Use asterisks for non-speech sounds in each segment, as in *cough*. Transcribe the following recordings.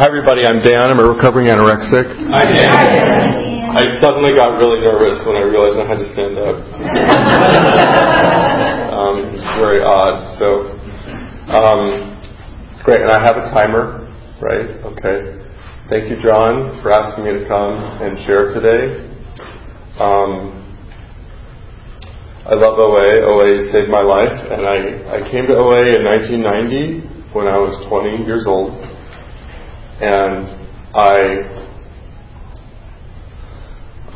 Hi, everybody. I'm Dan. I'm a recovering anorexic. Hi, Dan. I suddenly got really nervous when I realized I had to stand up. *laughs* um, very odd. So, um, great. And I have a timer, right? Okay. Thank you, John, for asking me to come and share today. Um, I love OA. OA saved my life, and I, I came to OA in 1990 when I was 20 years old and I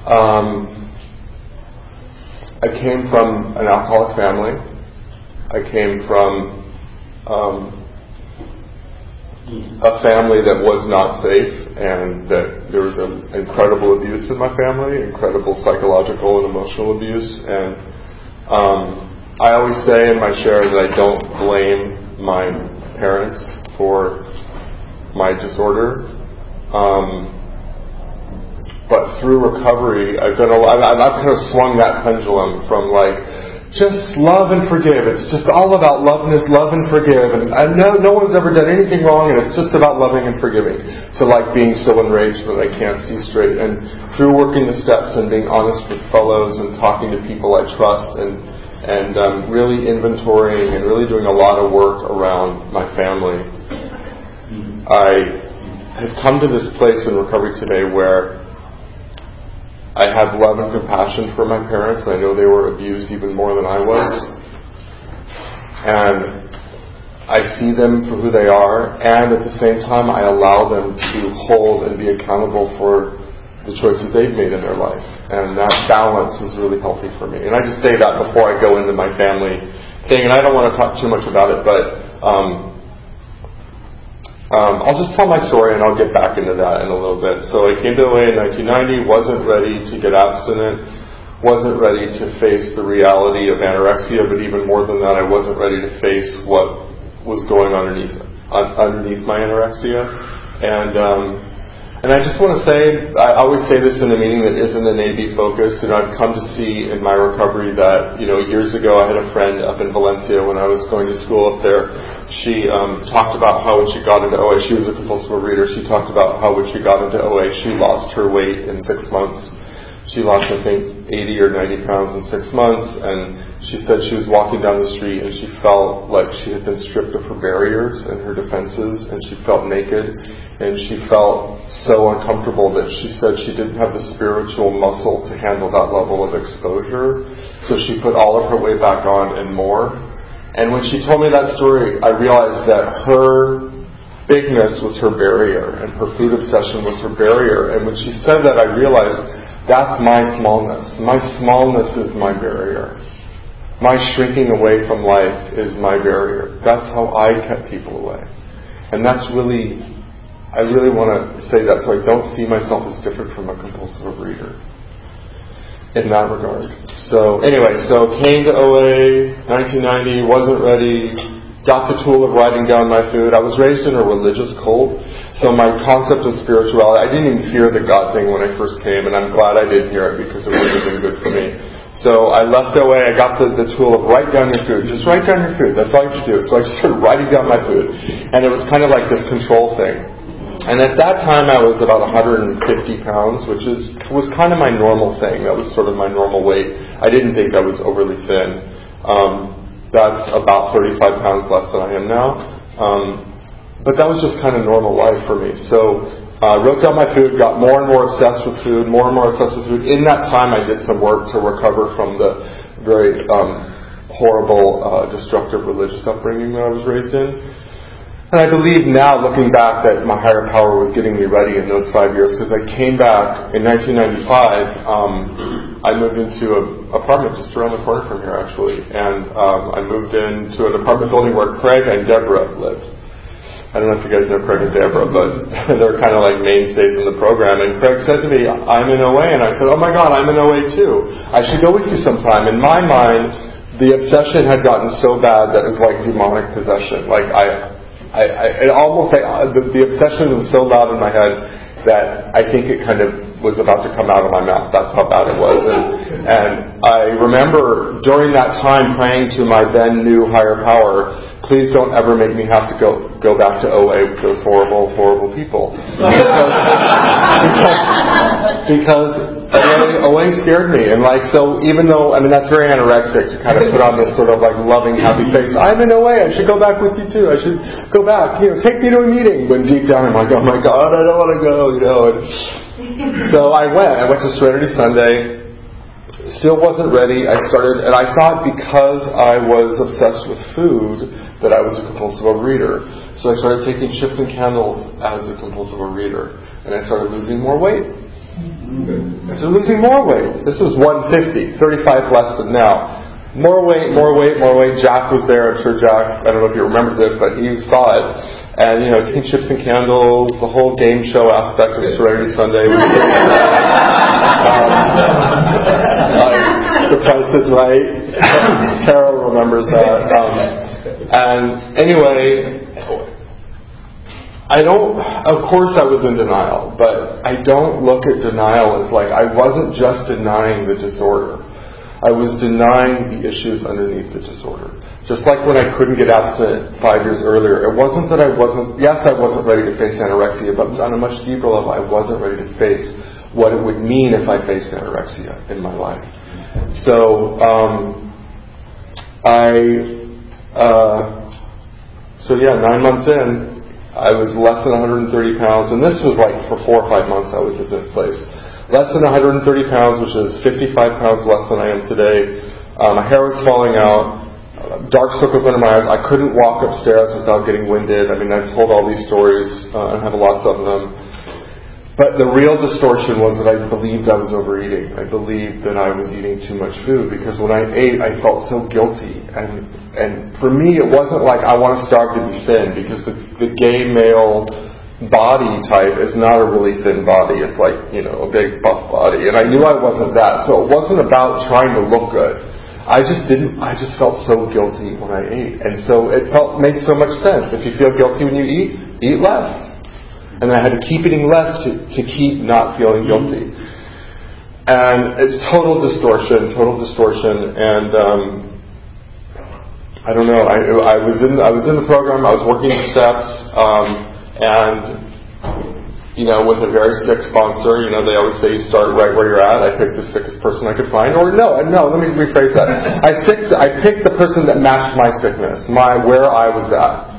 um, I came from an alcoholic family. I came from um, a family that was not safe, and that there was an incredible abuse in my family, incredible psychological and emotional abuse. And um, I always say in my share that I don't blame my parents for my disorder. Um, but through recovery, I've done a lot. I've, I've kind of swung that pendulum from like just love and forgive. It's just all about love and love and forgive. And I know no one's ever done anything wrong, and it's just about loving and forgiving. To like being so enraged that I can't see straight. And through working the steps and being honest with fellows and talking to people I trust and and um, really inventorying and really doing a lot of work around my family I have come to this place in recovery today where I have love and compassion for my parents. I know they were abused even more than I was. And I see them for who they are, and at the same time, I allow them to hold and be accountable for the choices they've made in their life. And that balance is really healthy for me. And I just say that before I go into my family thing, and I don't want to talk too much about it, but um, um, I'll just tell my story and I'll get back into that in a little bit. So I came to OA in 1990, wasn't ready to get abstinent, wasn't ready to face the reality of anorexia, but even more than that, I wasn't ready to face what was going underneath underneath my anorexia. And um, and I just want to say, I always say this in a meeting that isn't an AB focus. Know, I've come to see in my recovery that, you know, years ago I had a friend up in Valencia when I was going to school up there. She um, talked about how when she got into OA, she was a compulsive reader. She talked about how when she got into OA, she lost her weight in six months she lost, I think, 80 or 90 pounds in six months, and she said she was walking down the street and she felt like she had been stripped of her barriers and her defenses, and she felt naked, and she felt so uncomfortable that she said she didn't have the spiritual muscle to handle that level of exposure, so she put all of her weight back on and more. And when she told me that story, I realized that her bigness was her barrier, and her food obsession was her barrier. And when she said that, I realized that's my smallness. My smallness is my barrier. My shrinking away from life is my barrier. That's how I kept people away. And that's really, I really want to say that so I don't see myself as different from a compulsive reader in that regard. So anyway, so came to OA, 1990, wasn't ready, got the tool of writing down my food. I was raised in a religious cult. So my concept of spirituality, I didn't even fear the God thing when I first came, and I'm glad I didn't hear it because it would have been good for me. So I left OA, I got the, the tool of write down your food. Just write down your food. That's all you to do. So I just started writing down my food. And it was kind of like this control thing. And at that time I was about 150 pounds, which is, was kind of my normal thing. That was sort of my normal weight. I didn't think I was overly thin. Um, that's about 35 pounds less than I am now. Um, but that was just kind of normal life for me. So I uh, wrote down my food, got more and more obsessed with food, more and more obsessed with food. In that time, I did some work to recover from the very um, horrible, uh, destructive religious upbringing that I was raised in. And I believe now, looking back, that my higher power was getting me ready in those five years because I came back in 1995. Um, I moved into an apartment just around the corner from here, actually. And um, I moved into an apartment building where Craig and Deborah lived. I don't know if you guys know Craig and Deborah, but *laughs* they're kind of like mainstays in the program. And Craig said to me, I'm in OA. And I said, Oh my God, I'm in OA too. I should go with you sometime. In my mind, the obsession had gotten so bad that it was like demonic possession. Like I, I, I it almost uh, the, the obsession was so loud in my head that I think it kind of was about to come out of my mouth. That's how bad it was. And, and I remember during that time praying to my then new higher power, please don't ever make me have to go, go back to OA with those horrible, horrible people. because, because OA, OA scared me. And like, so even though, I mean, that's very anorexic to kind of put on this sort of like loving, happy face. I'm in OA. I should go back with you too. I should go back. You know, take me to a meeting. When deep down I'm like, oh my God, I don't want to go, you know. And, so I went. I went to Serenity Sunday. Still wasn't ready. I started, and I thought because I was obsessed with food that I was a compulsive overeater. So I started taking chips and candles as a compulsive overeater, and I started losing more weight. I started losing more weight. This was 150, 35 less than now. More weight, more weight, more weight. Jack was there. I'm sure Jack, I don't know if he remembers it, but he saw it. And, you know, taking chips and candles, the whole game show aspect of Serenity Sunday. *laughs* um, the Price is Right. Tara remembers that. Um, and anyway, I don't, of course I was in denial, but I don't look at denial as like, I wasn't just denying the disorder. I was denying the issues underneath the disorder. Just like when I couldn't get abstinent five years earlier, it wasn't that I wasn't, yes, I wasn't ready to face anorexia, but on a much deeper level, I wasn't ready to face what it would mean if I faced anorexia in my life. So, um, I, uh, so yeah, nine months in, I was less than 130 pounds, and this was like for four or five months I was at this place less than 130 pounds, which is 55 pounds less than I am today. Uh, my hair was falling out, dark circles under my eyes. I couldn't walk upstairs without getting winded. I mean, I've told all these stories uh, and have lots of them. But the real distortion was that I believed I was overeating. I believed that I was eating too much food because when I ate, I felt so guilty. And and for me, it wasn't like I want to starve to be thin because the the gay male body type is not a really thin body. It's like, you know, a big buff body. And I knew I wasn't that. So it wasn't about trying to look good. I just didn't, I just felt so guilty when I ate. And so it felt, made so much sense. If you feel guilty when you eat, eat less. And I had to keep eating less to, to keep not feeling guilty. And it's total distortion, total distortion. And, um, I don't know. I, I was in I was in the program. I was working the steps. Um, and, you know, with a very sick sponsor, you know, they always say you start right where you're at. I picked the sickest person I could find. Or no, no, let me rephrase that. *laughs* I picked, I picked the person that matched my sickness, my, where I was at.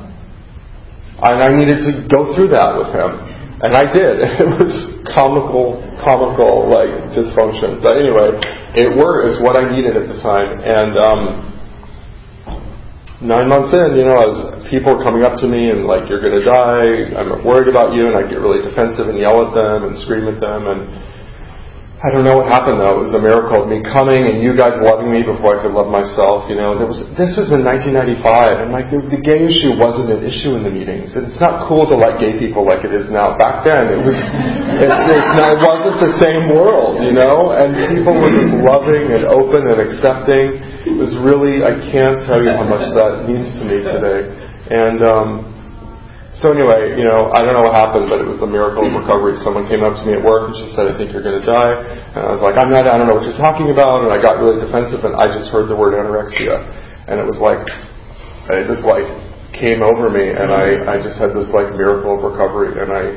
And I needed to go through that with him. And I did. *laughs* It was comical, comical, like, dysfunction. But anyway, it worked. It's what I needed at the time. And, um, nine months in, you know, as people are coming up to me and like, you're going to die, I'm worried about you, and I get really defensive and yell at them and scream at them. And I don't know what happened though. It was a miracle of me coming and you guys loving me before I could love myself. You know, there was this was in 1995, and like the, the gay issue wasn't an issue in the meetings. It's not cool to like gay people like it is now. Back then, it was *laughs* it's, it's not, it wasn't the same world, you know. And people were just loving and open and accepting. It was really I can't tell you how much that means to me today. And um, so anyway, you know, I don't know what happened, but it was a miracle of recovery. Someone came up to me at work and she said, I think you're going to die. And I was like, I'm not, I don't know what you're talking about. And I got really defensive and I just heard the word anorexia. And it was like, it just like came over me and I, I just had this like miracle of recovery. And I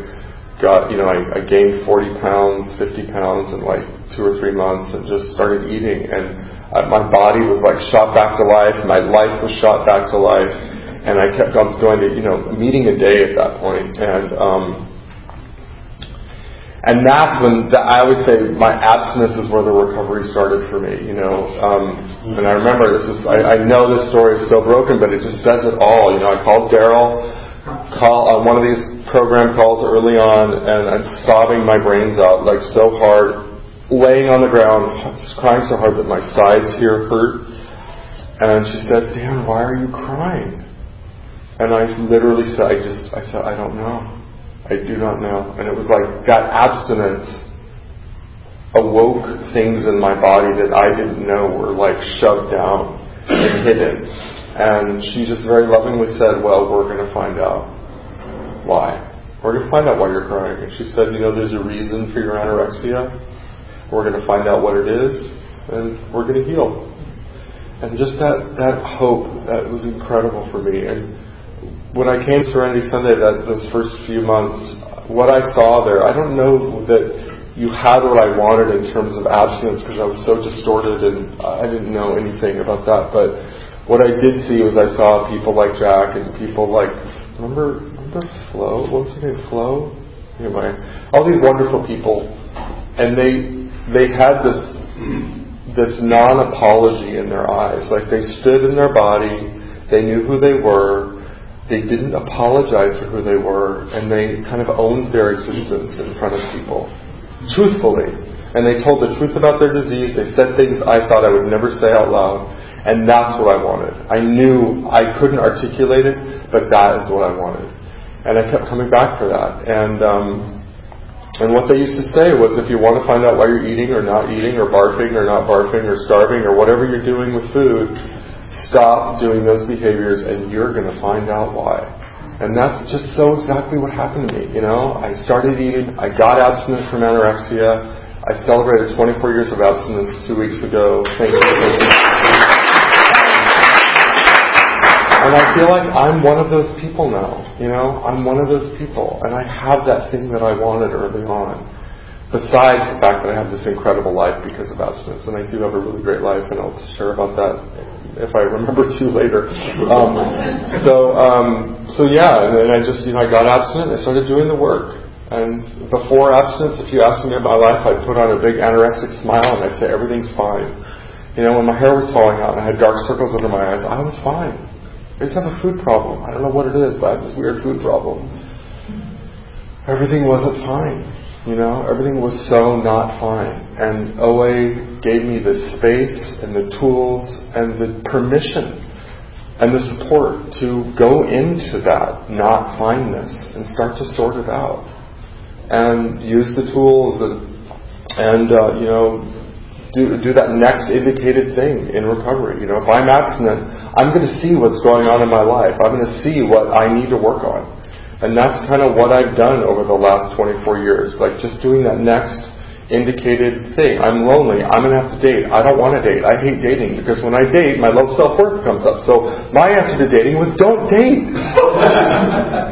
got, you know, I, I gained 40 pounds, 50 pounds in like two or three months and just started eating. And uh, my body was like shot back to life. My life was shot back to life and I kept was going to you know meeting a day at that point, and um, and that's when the, I always say my abstinence is where the recovery started for me. You know, um, and I remember this is I, I know this story is so broken, but it just says it all. You know, I called Daryl, call on one of these program calls early on, and I'm sobbing my brains out like so hard, laying on the ground, crying so hard that my sides here hurt. And she said, Dan, why are you crying? And I literally said, I just, I said, I don't know. I do not know. And it was like that abstinence awoke things in my body that I didn't know were like shoved down and hidden. And she just very lovingly said, well, we're going to find out why. We're going to find out why you're crying. And she said, you know, there's a reason for your anorexia. We're going to find out what it is, and we're going to heal. And just that, that hope, that was incredible for me. And when I came to Serenity Sunday, that those first few months, what I saw there, I don't know that you had what I wanted in terms of abstinence because I was so distorted and uh, I didn't know anything about that. But what I did see was I saw people like Jack and people like remember remember Flo? What was her name? Flo? Anyway, all these wonderful people, and they they had this this non-apology in their eyes. Like they stood in their body, they knew who they were, they didn't apologize for who they were, and they kind of owned their existence in front of people, truthfully. And they told the truth about their disease. They said things I thought I would never say out loud. And that's what I wanted. I knew I couldn't articulate it, but that is what I wanted. And I kept coming back for that. And, um, and what they used to say was if you want to find out why you're eating or not eating or barfing or not barfing or starving or whatever you're doing with food, Stop doing those behaviors and you're going to find out why. And that's just so exactly what happened to me. You know, I started eating, I got abstinent from anorexia. I celebrated 24 years of abstinence two weeks ago. Thank you. And I feel like I'm one of those people now. You know, I'm one of those people. And I have that thing that I wanted early on. Besides the fact that I have this incredible life because of abstinence. And I do have a really great life, and I'll share about that if I remember *laughs* to later. Um, so, um, so yeah, and then I just, you know, I got abstinent. I started doing the work. And before abstinence, if you asked me about my life, I'd put on a big anorexic smile and I'd say everything's fine. You know, when my hair was falling out and I had dark circles under my eyes, I was fine. I just have a food problem. I don't know what it is, but I have this weird food problem. Everything wasn't fine. You know, everything was so not fine. And OA gave me the space and the tools and the permission and the support to go into that not fineness and start to sort it out and use the tools and, and uh, you know, do, do that next indicated thing in recovery. You know, if I'm abstinent, I'm going to see what's going on in my life. I'm going to see what I need to work on. And that's kind of what I've done over the last 24 years. Like just doing that next indicated thing. I'm lonely. I'm going to have to date. I don't want to date. I hate dating because when I date, my low self-worth comes up. So my answer to dating was don't date. *laughs*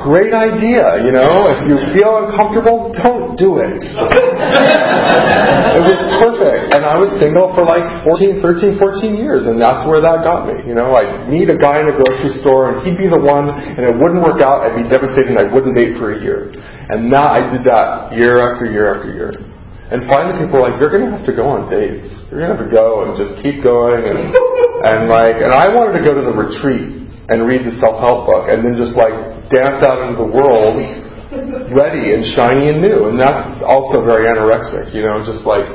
Great idea, you know. If you feel uncomfortable, don't do it. it was perfect. And I was single for like 14, 13, 14 years and that's where that got me. You know, I'd meet a guy in a grocery store and he'd be the one and it wouldn't work out. I'd be devastated and I wouldn't date for a year. And now I did that year after year after year. And finally people are like, you're going to have to go on dates. You're going to have to go and just keep going. And, and like, and I wanted to go to the retreat and read the self-help book and then just like dance out into the world ready and shiny and new. And that's also very anorexic, you know, just like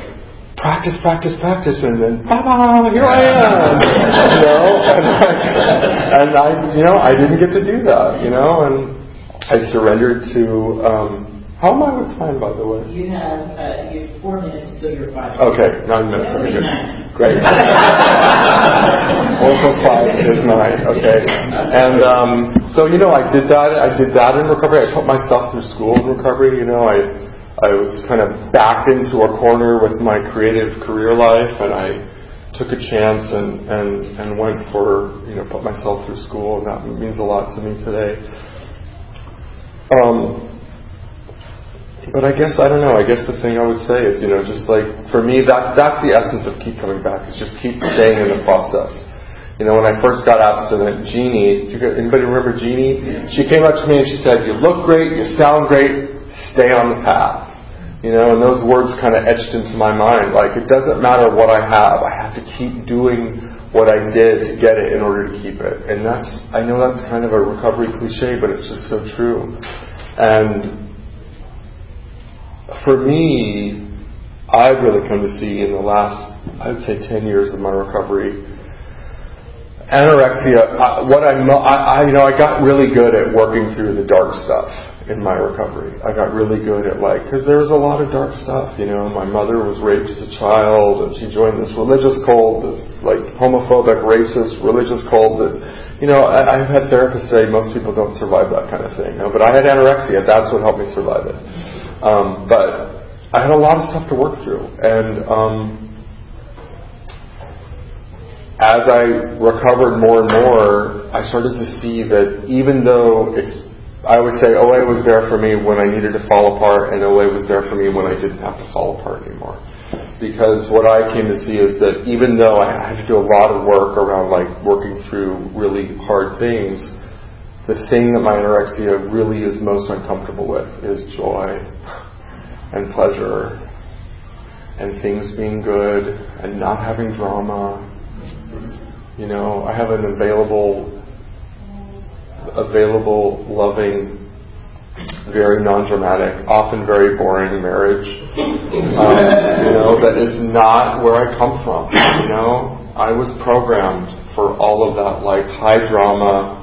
practice, practice, practice, and then, ba here I am, you know, and I, and I, you know, I didn't get to do that, you know, and I surrendered to, um, how am I with time, by the way? You have, uh, you have four minutes till your five. Okay, nine minutes. Okay, good. nine. Great. *laughs* Plus five is nine. Okay. And um, so you know, I did that. I did that in recovery. I put myself through school in recovery. You know, I I was kind of backed into a corner with my creative career life, and I took a chance and and and went for you know put myself through school, and that means a lot to me today. Um, but I guess I don't know. I guess the thing I would say is, you know, just like for me, that that's the essence of keep coming back. Is just keep staying in the process. You know, when I first got abstinent, Jeannie, anybody remember Jeannie? She came up to me and she said, "You look great, you sound great, stay on the path." You know, and those words kind of etched into my mind. Like it doesn't matter what I have, I have to keep doing what I did to get it in order to keep it. And that's, I know that's kind of a recovery cliche, but it's just so true. And for me, I've really come to see in the last, I would say, 10 years of my recovery, anorexia, I, what I'm, I, I, you know, I got really good at working through the dark stuff in my recovery. I got really good at like, because there was a lot of dark stuff, you know. My mother was raped as a child, and she joined this religious cult, this like homophobic, racist religious cult that, you know, I, I've had therapists say most people don't survive that kind of thing. Know? But I had anorexia. That's what helped me survive it. Um, but I had a lot of stuff to work through, and um, as I recovered more and more, I started to see that even though it's I would say OA was there for me when I needed to fall apart, and OA was there for me when I didn't have to fall apart anymore. Because what I came to see is that even though I had to do a lot of work around like working through really hard things, the thing that my anorexia really is most uncomfortable with is joy and pleasure and things being good and not having drama. You know, I have an available available, loving, very non-dramatic, often very boring marriage. Um, you know, that is not where I come from. You know, I was programmed for all of that, like high drama.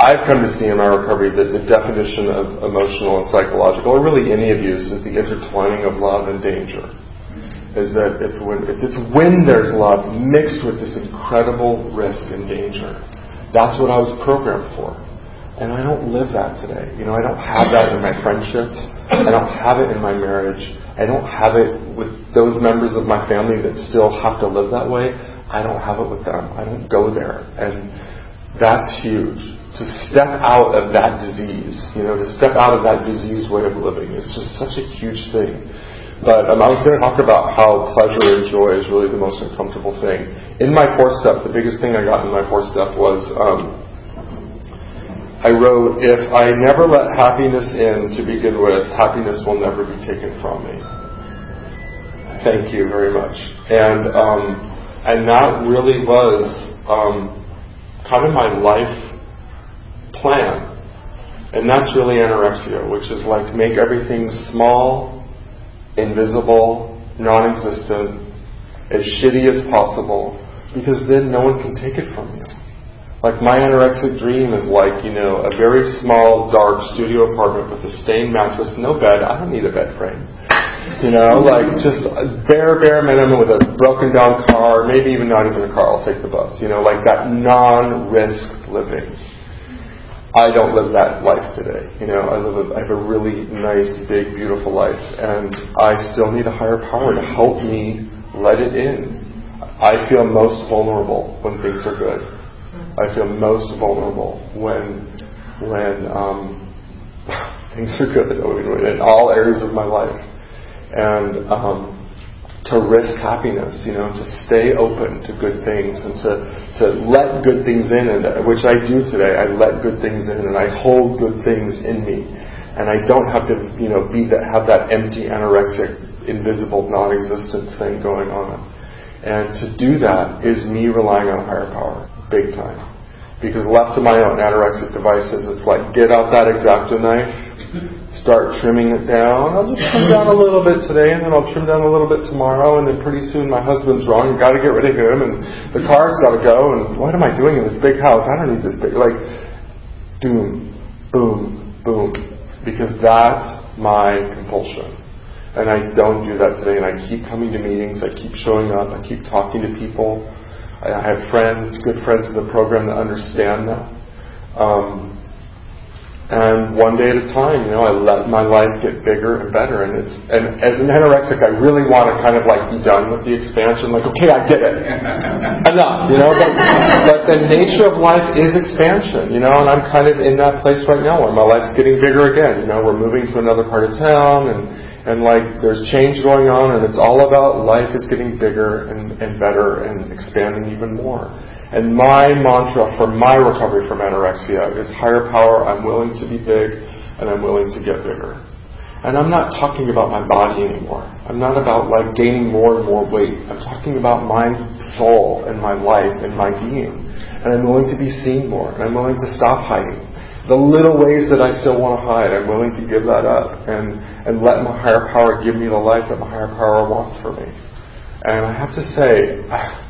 I've come to see in my recovery that the definition of emotional and psychological, or really any abuse, is the intertwining of love and danger. Is that it's when, it's when there's love mixed with this incredible risk and danger that's what I was programmed for. And I don't live that today. You know, I don't have that in my friendships. I don't have it in my marriage. I don't have it with those members of my family that still have to live that way. I don't have it with them. I don't go there. And that's huge. To step out of that disease, you know, to step out of that diseased way of living is just such a huge thing. But um, I was going to talk about how pleasure and joy is really the most uncomfortable thing. In my fourth step, the biggest thing I got in my fourth step was um, I wrote, if I never let happiness in to begin with, happiness will never be taken from me. Thank you very much. And um, and that really was um, kind of my life plan. And that's really anorexia, which is like make everything small invisible, non existent, as shitty as possible, because then no one can take it from you. Like my anorexic dream is like, you know, a very small, dark studio apartment with a stained mattress, no bed. I don't need a bed frame. You know, like just bare, bare minimum with a broken down car, maybe even not even a car, I'll take the bus. You know, like that non-risk living. I don't live that life today. You know, I live a, I have a really nice, big, beautiful life, and I still need a higher power to help me let it in. I feel most vulnerable when things are good. I feel most vulnerable when when um, *laughs* things are good in all areas of my life, and um, to risk happiness, you know, to stay open to good things and to, to let good things in, and which I do today. I let good things in and I hold good things in me. And I don't have to, you know, be that, have that empty, anorexic, invisible, non-existent thing going on. And to do that is me relying on higher power, big time. Because left to my own anorexic devices, it's like, get out that X-Acto knife, start trimming it down. I'll just trim down a little bit today, and then I'll trim down a little bit tomorrow, and then pretty soon my husband's wrong. Got to get rid of him, and the car's got to go. And what am I doing in this big house? I don't need this big. Like, boom, boom, boom, because that's my compulsion. And I don't do that today, and I keep coming to meetings, I keep showing up, I keep talking to people. I have friends, good friends in the program that understand that. Um, and one day at a time, you know, I let my life get bigger and better. And it's and as an anorexic, I really want to kind of like be done with the expansion. Like, okay, I did it, *laughs* enough, you know. But, but the nature of life is expansion, you know. And I'm kind of in that place right now where my life's getting bigger again. You know, we're moving to another part of town, and and like there's change going on, and it's all about life is getting bigger and and better and expanding even more. And my mantra for my recovery from anorexia is higher power, I'm willing to be big, and I'm willing to get bigger. And I'm not talking about my body anymore. I'm not about like gaining more and more weight. I'm talking about my soul and my life and my being. And I'm willing to be seen more. And I'm willing to stop hiding. The little ways that I still want to hide, I'm willing to give that up and, and let my higher power give me the life that my higher power wants for me. And I have to say, ah,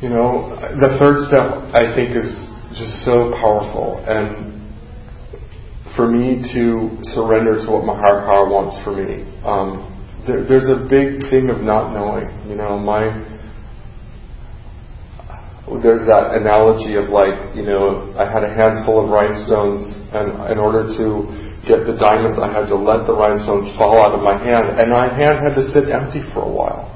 you know, the third step I think is just so powerful. And for me to surrender to what my higher power wants for me. Um, there, there's a big thing of not knowing. You know, my there's that analogy of like, you know, I had a handful of rhinestones, and in order to get the diamonds, I had to let the rhinestones fall out of my hand, and my hand had to sit empty for a while.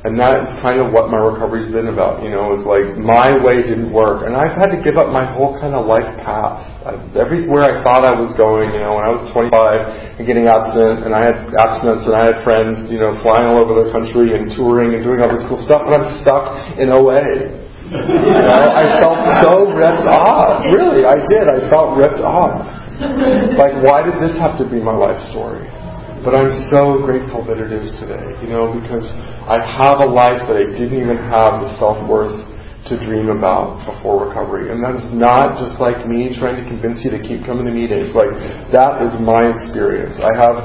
And that is kind of what my recovery's been about, you know, is like my way didn't work. And I've had to give up my whole kind of life path. I, everywhere I thought I was going, you know, when I was 25 and getting abstinent, and I had abstinence and I had friends, you know, flying all over the country and touring and doing all this cool stuff, but I'm stuck in OA. You know, I felt so ripped off. Really, I did. I felt ripped off. Like, why did this have to be my life story? But I'm so grateful that it is today, you know, because I have a life that I didn't even have the self worth to dream about before recovery. And that is not just like me trying to convince you to keep coming to meetings. Like, that is my experience. I have,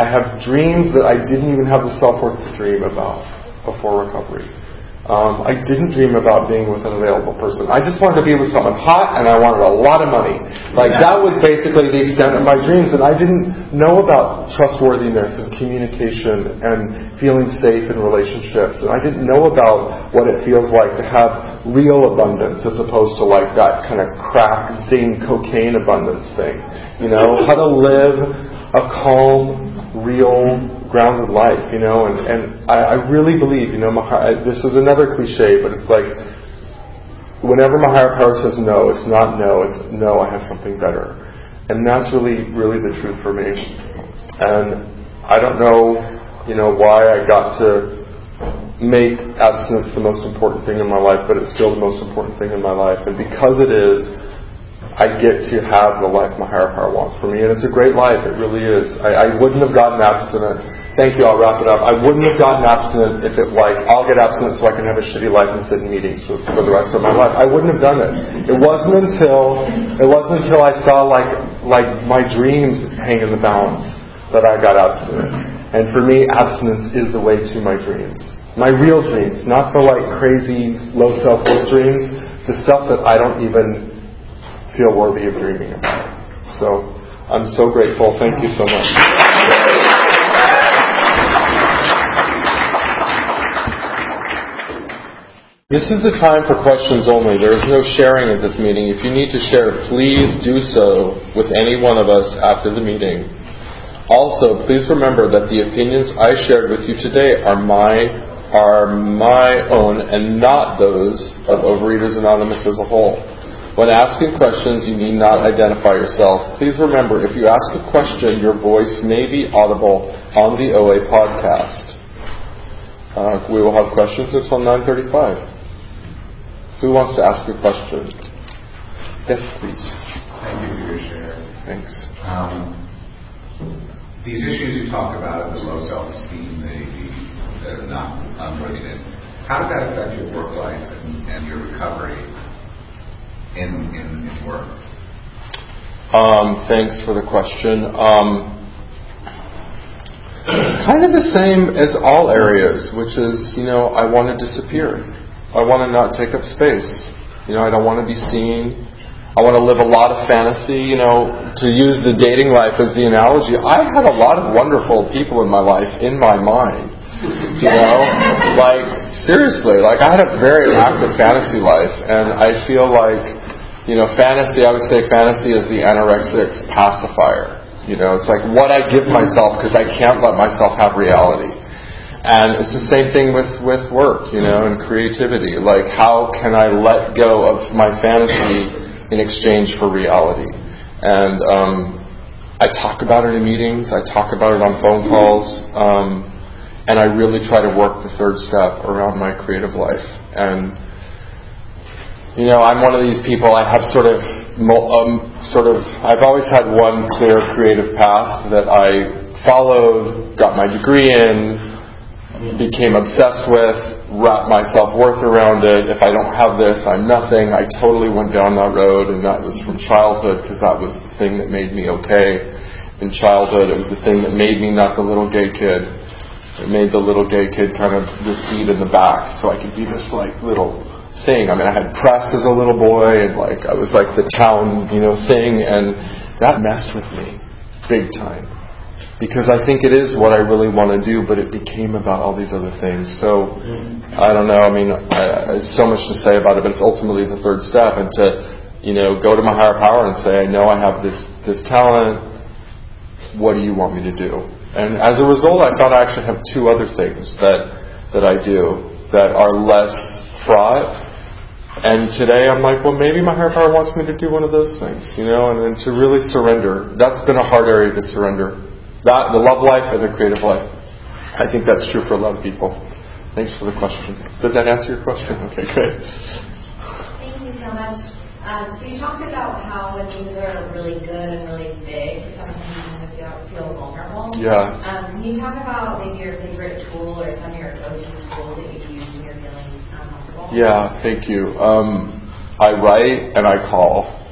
I have dreams that I didn't even have the self worth to dream about before recovery. Um, I didn't dream about being with an available person. I just wanted to be with someone hot and I wanted a lot of money. Like that was basically the extent of my dreams and I didn't know about trustworthiness and communication and feeling safe in relationships and I didn't know about what it feels like to have real abundance as opposed to like that kind of crack, zing, cocaine abundance thing. You know, *laughs* how to live a calm, real, grounded life, you know, and, and I, I really believe, you know, my, this is another cliche, but it's like, whenever my higher power says no, it's not no, it's no, I have something better. And that's really, really the truth for me. And I don't know, you know, why I got to make abstinence the most important thing in my life, but it's still the most important thing in my life. And because it is, I get to have the life my higher power wants for me. And it's a great life. It really is. I, I wouldn't have gotten abstinent. Thank you. I'll wrap it up. I wouldn't have gotten abstinent if it's like, I'll get abstinent so I can have a shitty life and sit in meetings for, for the rest of my life. I wouldn't have done it. It wasn't until, it wasn't until I saw like, like my dreams hang in the balance that I got abstinent. And for me, abstinence is the way to my dreams. My real dreams, not the like crazy low self-worth dreams, the stuff that I don't even feel worthy of dreaming about. So I'm so grateful. Thank you so much. This is the time for questions only. There is no sharing at this meeting. If you need to share, please do so with any one of us after the meeting. Also, please remember that the opinions I shared with you today are my are my own and not those of Overeaters Anonymous as a whole. When asking questions, you need not identify yourself. Please remember, if you ask a question, your voice may be audible on the OA podcast. Uh, we will have questions until 9.35. Who wants to ask a question? Yes, please. Thank you for your share. Thanks. Um, these issues you talk about, the low self-esteem, the, the, not unworthiness, how does that affect your work life and, and your recovery in, in, in work? Um, thanks for the question. Um, kind of the same as all areas, which is, you know, I want to disappear. I want to not take up space. You know, I don't want to be seen. I want to live a lot of fantasy. You know, to use the dating life as the analogy, I've had a lot of wonderful people in my life in my mind. You know, *laughs* like seriously, like I had a very active fantasy life, and I feel like you know, fantasy, I would say fantasy is the anorexic's pacifier. You know, it's like what I give myself because I can't let myself have reality. And it's the same thing with, with work, you know, and creativity. Like, how can I let go of my fantasy in exchange for reality? And um, I talk about it in meetings, I talk about it on phone calls, um, and I really try to work the third step around my creative life. And you know, I'm one of these people. I have sort of, um, sort of. I've always had one clear creative path that I followed, got my degree in, became obsessed with, wrapped my self worth around it. If I don't have this, I'm nothing. I totally went down that road, and that was from childhood because that was the thing that made me okay. In childhood, it was the thing that made me not the little gay kid. It made the little gay kid kind of the seat in the back, so I could be this like little thing. I mean, I had press as a little boy, and like I was like the town, you know, thing. And that messed with me big time because I think it is what I really want to do, but it became about all these other things. So I don't know. I mean, I, there's so much to say about it, but it's ultimately the third step, and to you know go to my higher power and say, I know I have this this talent. What do you want me to do? And as a result, I found I actually have two other things that that I do that are less fraught. And today I'm like, well, maybe my higher power wants me to do one of those things, you know, and, and to really surrender. That's been a hard area to surrender that, the love life and the creative life. I think that's true for a lot of people. Thanks for the question. Does that answer your question? Okay, great. Thank you so much. Um, so you talked about how when things are really good and really big, sometimes you feel vulnerable. Yeah. Um, can you talk about maybe your favorite tool or some of your go-to tools that you use when you're feeling uncomfortable? Yeah, thank you. Um, I write and I call.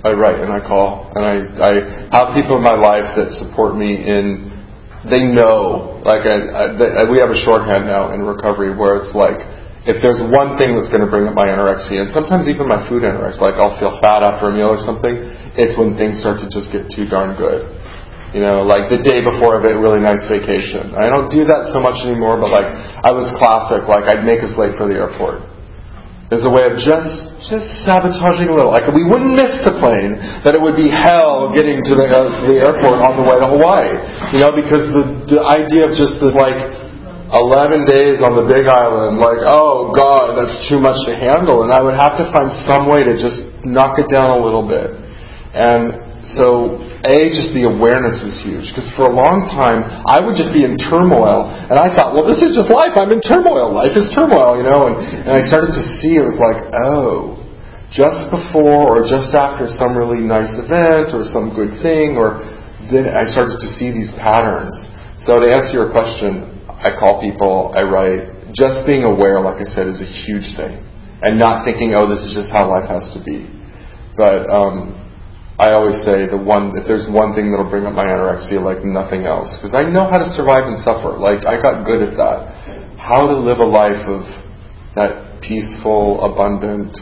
I write and I call, and I, I have people in my life that support me in. They know, like I, I, we have a shorthand now in recovery where it's like, if there's one thing that's going to bring up my anorexia, and sometimes even my food anorexia, like I'll feel fat after a meal or something, it's when things start to just get too darn good. You know, like the day before of a really nice vacation. I don't do that so much anymore, but like I was classic. Like I'd make us late for the airport as a way of just just sabotaging a little. Like we wouldn't miss the plane, that it would be hell getting to the, uh, to the airport on the way to Hawaii. You know, because the the idea of just the like. 11 days on the big island, like, oh God, that's too much to handle. And I would have to find some way to just knock it down a little bit. And so a, just the awareness was huge. Because for a long time, I would just be in turmoil. And I thought, well, this is just life. I'm in turmoil. Life is turmoil, you know. And, and I started to see it was like, oh, just before or just after some really nice event or some good thing, or then I started to see these patterns. So to answer your question, I call people, I write. Just being aware, like I said, is a huge thing. And not thinking, oh, this is just how life has to be. But um, I always say the one if there's one thing that'll bring up my anorexia like nothing else because I know how to survive and suffer. Like I got good at that. How to live a life of that peaceful, abundant,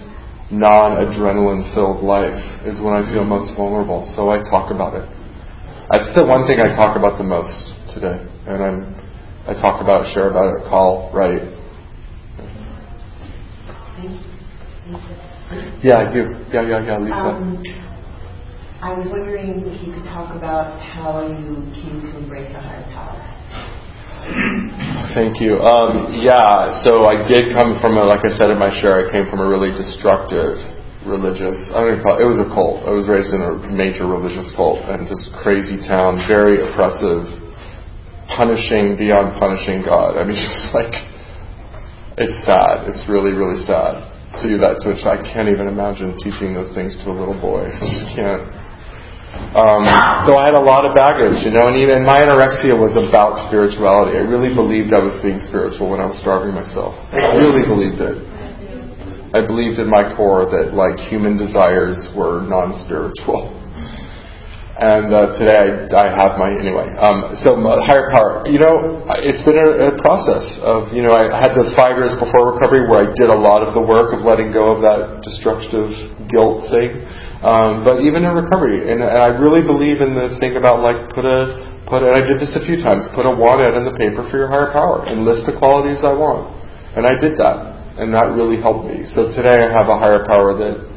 non-adrenaline filled life is when I feel most vulnerable. So I talk about it. That's the one thing I talk about the most today, and I'm I talk about it, share about it, call, write. Yeah, you. Yeah, yeah, yeah, Lisa. Um, I was wondering if you could talk about how you came to embrace a higher power. Thank you. Um, yeah, so I did come from a, like I said in my share, I came from a really destructive religious, I don't call it, it was a cult. I was raised in a major religious cult and this crazy town, very oppressive, punishing beyond punishing God. I mean, *laughs* it's like, it's sad. It's really, really sad to do that to a child. I can't even imagine teaching those things to a little boy. *laughs* I just can't. Um, so I had a lot of baggage, you know, and even my anorexia was about spirituality. I really believed I was being spiritual when I was starving myself. I really believed it. I believed in my core that like human desires were non-spiritual. *laughs* And uh, today I, I have my anyway. Um, so higher power. You know, it's been a, a process of you know I had those five years before recovery where I did a lot of the work of letting go of that destructive guilt thing. Um, but even in recovery, and, and I really believe in the thing about like put a put. And I did this a few times. Put a want ad in the paper for your higher power and list the qualities I want. And I did that, and that really helped me. So today I have a higher power that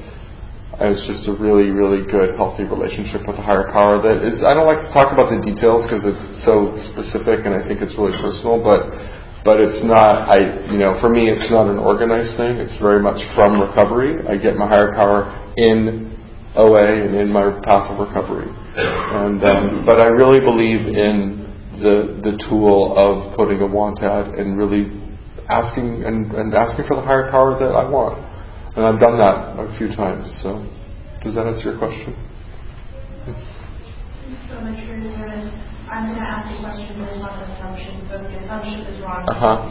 and it's just a really, really good, healthy relationship with a higher power that is, I don't like to talk about the details because it's so specific and I think it's really personal, but, but it's not, I, you know, for me, it's not an organized thing. It's very much from recovery. I get my higher power in OA and in my path of recovery. And, um, but I really believe in the, the tool of putting a want ad and really asking and, and asking for the higher power that I want. And I've done that a few times. So, does that answer your question? so much for your service. I'm going to ask a question based on an assumption. So if the assumption is wrong, uh-huh.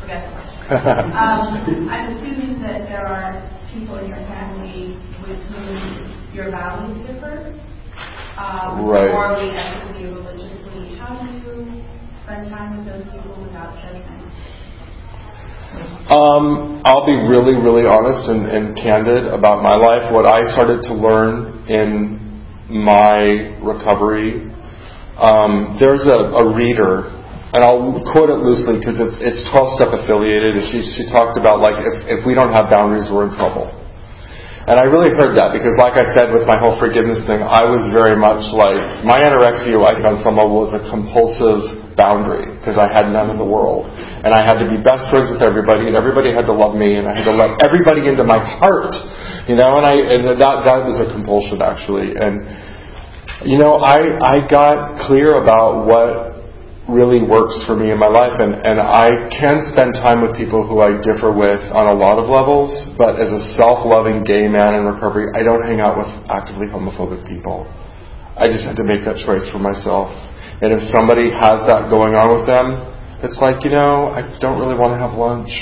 forget the question. *laughs* um, I'm assuming that there are people in your family with whom your values differ. Um, right. Morally, ethically, religiously. How do you spend time with those people without judgment? Um, I'll be really, really honest and, and, candid about my life. What I started to learn in my recovery. Um, there's a, a reader and I'll quote it loosely because it's it's 12 step affiliated, and she she talked about like if if we don't have boundaries, we're in trouble. And I really heard that because, like I said, with my whole forgiveness thing, I was very much like my anorexia. I think on some level was a compulsive boundary because I had none in the world, and I had to be best friends with everybody, and everybody had to love me, and I had to let everybody into my heart, you know. And I and that that was a compulsion actually, and you know I I got clear about what really works for me in my life and, and I can spend time with people who I differ with on a lot of levels, but as a self-loving gay man in recovery, I don't hang out with actively homophobic people. I just had to make that choice for myself. And if somebody has that going on with them, it's like, you know, I don't really want to have lunch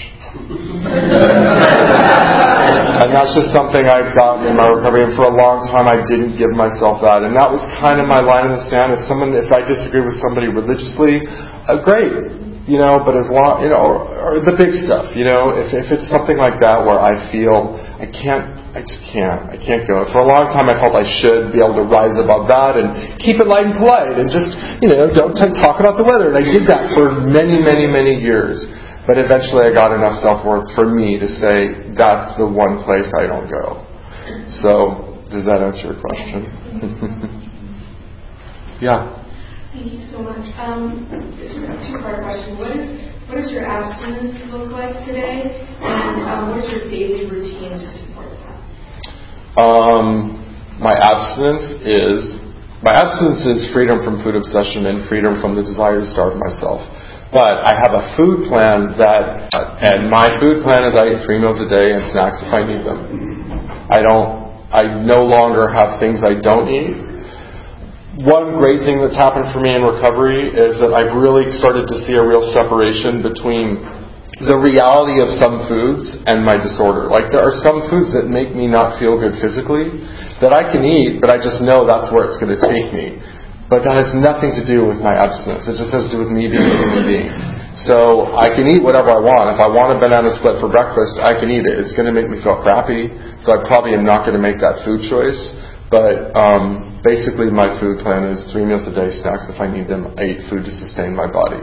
and that's just something I've gotten in my recovery. And for a long time, I didn't give myself that. And that was kind of my line in the sand. If someone, if I disagree with somebody religiously, uh, great. You know, but as long, you know, or, or the big stuff, you know, if, if it's something like that where I feel I can't, I just can't, I can't go. For a long time I felt I should be able to rise above that and keep it light and polite and just, you know, don't t- talk about the weather. And I did that for many, many, many years. But eventually I got enough self worth for me to say, that's the one place I don't go. So, does that answer your question? *laughs* yeah. Thank you so much. Um, is a two-part question. What does your abstinence look like today, and um, what is your daily routine to support that? Um, my abstinence is my abstinence is freedom from food obsession and freedom from the desire to starve myself. But I have a food plan that, and my food plan is I eat three meals a day and snacks if I need them. I don't, I no longer have things I don't eat. One great thing that's happened for me in recovery is that I've really started to see a real separation between the reality of some foods and my disorder. Like there are some foods that make me not feel good physically that I can eat, but I just know that's where it's going to take me. But that has nothing to do with my abstinence. It just has to do with me being a human being. So I can eat whatever I want. If I want a banana split for breakfast, I can eat it. It's going to make me feel crappy, so I probably am not going to make that food choice. But um, basically, my food plan is three meals a day, snacks if I need them. I eat food to sustain my body.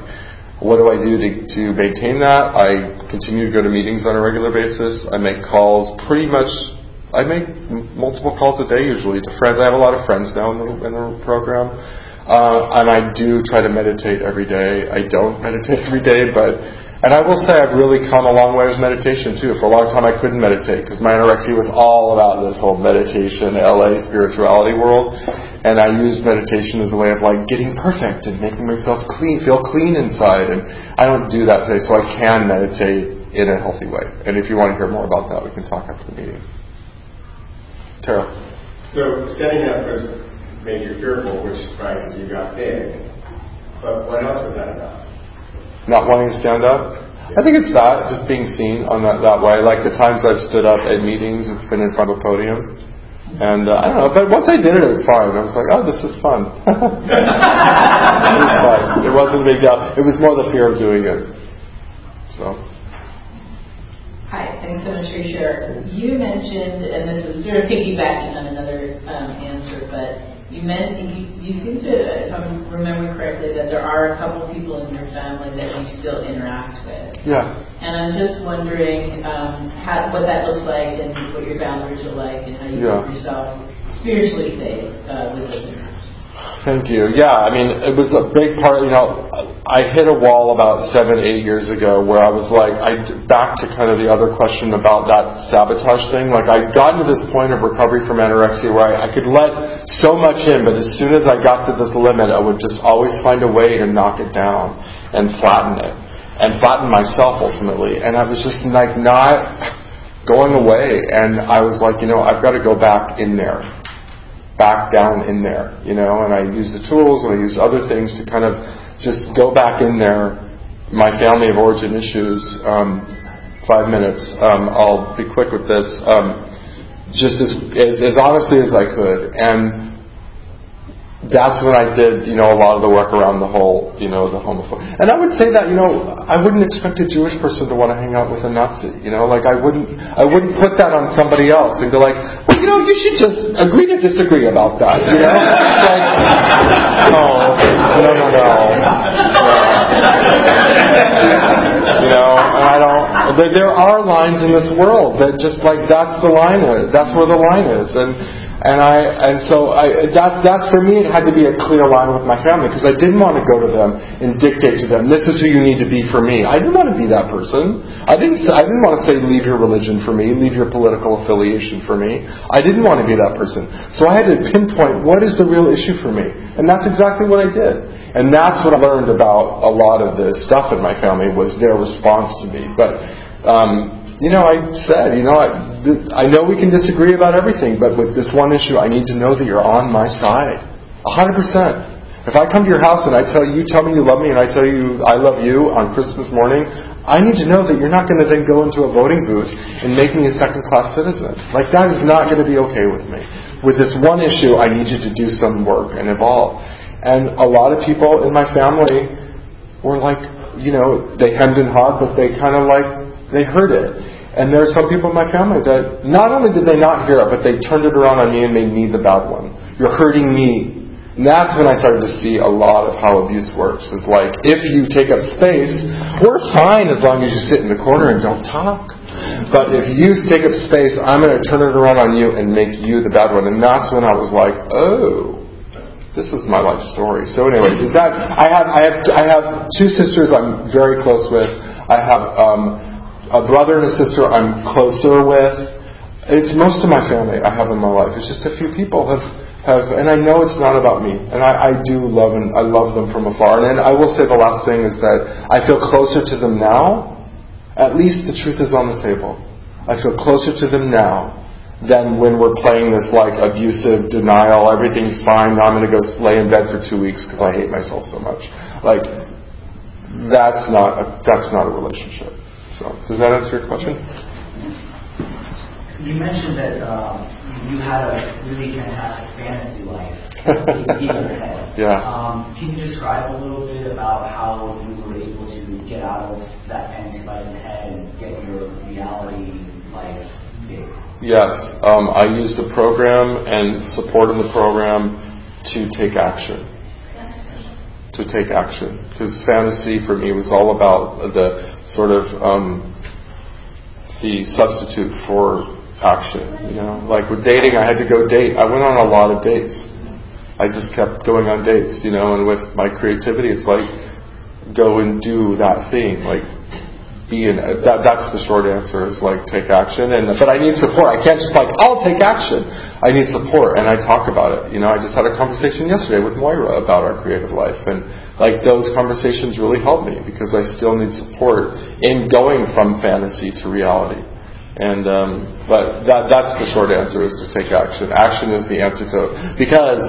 What do I do to, to maintain that? I continue to go to meetings on a regular basis. I make calls pretty much I make multiple calls a day usually to friends. I have a lot of friends now in the, in the program. Uh, and I do try to meditate every day. I don't *laughs* meditate every day, but, and I will say I've really come a long way with meditation too. For a long time I couldn't meditate because my anorexia was all about this whole meditation, LA spirituality world. And I used meditation as a way of like getting perfect and making myself clean, feel clean inside. And I don't do that today, so I can meditate in a healthy way. And if you want to hear more about that, we can talk after the meeting. Tara. So setting up made you fearful, which is right because you got big. But what else was that about? Not wanting to stand up? I think it's that, just being seen on that, that way. Like the times I've stood up at meetings, it's been in front of a podium. And uh, I don't know, but once I did it, it was fine. I was like, oh, this is fun. it was fun. It wasn't a big deal. It was more the fear of doing it. So. Hi, thanks so much for your share. You mentioned, and this is sort of piggybacking on another um, answer, but you meant you, you seem to, if I'm remembering correctly, that there are a couple people in your family that you still interact with. Yeah. And I'm just wondering um, how, what that looks like and what your boundaries are like and how you yeah. keep yourself spiritually safe uh, with those interactions. Thank you. Yeah, I mean, it was a big part. You know, I hit a wall about seven, eight years ago where I was like, I back to kind of the other question about that sabotage thing. Like, I'd gotten to this point of recovery from anorexia where I, I could let so much in, but as soon as I got to this limit, I would just always find a way to knock it down and flatten it, and flatten myself ultimately. And I was just like not going away, and I was like, you know, I've got to go back in there back down in there, you know, and I used the tools and I used other things to kind of just go back in there. My family of origin issues, um, five minutes. Um, I'll be quick with this. Um, just as, as, as honestly as I could. And that's when I did, you know, a lot of the work around the whole, you know, the homophobia. And I would say that, you know, I wouldn't expect a Jewish person to want to hang out with a Nazi. You know, like I wouldn't, I wouldn't put that on somebody else and be like, well, you know, you should just agree to disagree about that. You know, like, oh, no, no, no, no. You know, and I don't. There, there are lines in this world that just like that's the line. That's where the line is, and and I and so I that that's for me it had to be a clear line with my family because I didn't want to go to them and dictate to them this is who you need to be for me. I didn't want to be that person. I didn't I didn't want to say leave your religion for me, leave your political affiliation for me. I didn't want to be that person. So I had to pinpoint what is the real issue for me. And that's exactly what I did. And that's what I learned about a lot of the stuff in my family was their response to me. But um, you know, I said, you know, I, th- I know we can disagree about everything, but with this one issue, I need to know that you're on my side. A hundred percent. If I come to your house and I tell you, you tell me you love me, and I tell you I love you on Christmas morning, I need to know that you're not going to then go into a voting booth and make me a second class citizen. Like, that is not going to be okay with me. With this one issue, I need you to do some work and evolve. And a lot of people in my family were like, you know, they hemmed and hawed, but they kind of like they heard it. And there are some people in my family that not only did they not hear it, but they turned it around on me and made me the bad one. You're hurting me. And that's when I started to see a lot of how abuse works. Is like, if you take up space, we're fine as long as you sit in the corner and don't talk. But if you take up space, I'm going to turn it around on you and make you the bad one. And that's when I was like, oh, this is my life story. So anyway, that I have I have I have two sisters I'm very close with. I have um, a brother and a sister I'm closer with. It's most of my family I have in my life. It's just a few people have have, and I know it's not about me, and I, I do love and I love them from afar. And, and I will say the last thing is that I feel closer to them now. At least the truth is on the table. I feel closer to them now than when we're playing this like abusive denial. Everything's fine. Now I'm going to go lay in bed for two weeks because I hate myself so much. Like that's not a, that's not a relationship. So, does that answer your question? You mentioned that um, you had a really fantastic fantasy life *laughs* Yeah. Um, can you describe a little bit about how you were able to get out of that fantasy life in head and get your reality life big? Yes. Um, I used the program and support in the program to take action to take action because fantasy for me was all about the sort of um, the substitute for action. You know, like with dating, I had to go date. I went on a lot of dates. I just kept going on dates. You know, and with my creativity, it's like go and do that thing. Like be that, that's the short answer is like take action and but I need support. I can't just like I'll take action. I need support and I talk about it. You know, I just had a conversation yesterday with Moira about our creative life and like those conversations really help me because I still need support in going from fantasy to reality. And um, but that that's the short answer is to take action. Action is the to because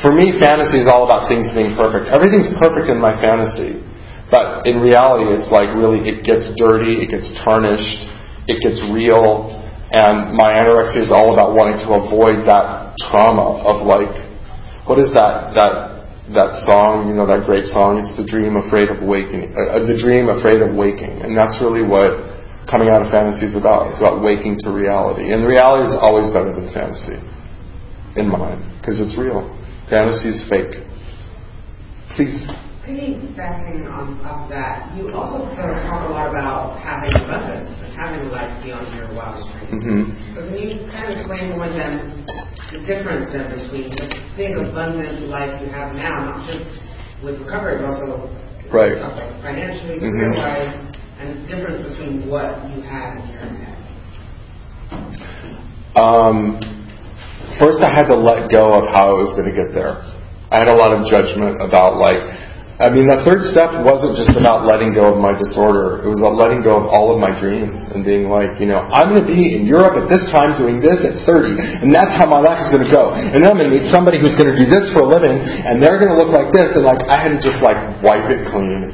for me fantasy is all about things being perfect. Everything's perfect in my fantasy but in reality, it's like really, it gets dirty, it gets tarnished, it gets real, and my anorexia is all about wanting to avoid that trauma of like, what is that, that, that song, you know, that great song, it's the dream afraid of waking, uh, the dream afraid of waking, and that's really what coming out of fantasy is about. It's about waking to reality. And reality is always better than fantasy, in mine, because it's real. Fantasy is fake. Please piggybacking on off that, you also talk a lot about having abundance, having a life beyond your wildest dreams. Mm-hmm. So can you kind of explain more than the difference then between the big abundant life you have now, not just with recovery, but also right. like financially, mm-hmm. career-wise, and the difference between what you had in your head? Um, first, I had to let go of how I was going to get there. I had a lot of judgment about like I mean, the third step wasn't just about letting go of my disorder. It was about letting go of all of my dreams and being like, you know, I'm going to be in Europe at this time doing this at 30, and that's how my life is going to go. And then I'm going to meet somebody who's going to do this for a living, and they're going to look like this. And like, I had to just like wipe it clean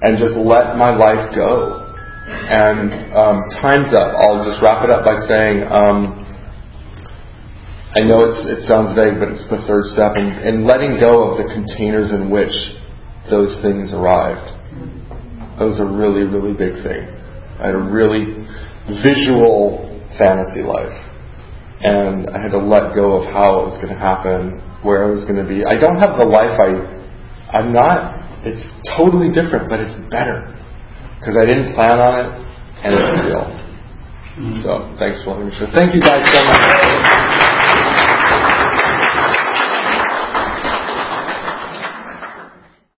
and just let my life go. And um, time's up. I'll just wrap it up by saying, um, I know it's, it sounds vague, but it's the third step, and, and letting go of the containers in which those things arrived. That was a really, really big thing. I had a really visual fantasy life. And I had to let go of how it was going to happen, where I was going to be. I don't have the life I, I'm not, it's totally different, but it's better. Because I didn't plan on it, and it's real. Mm-hmm. So, thanks for letting me share. Thank you guys so much.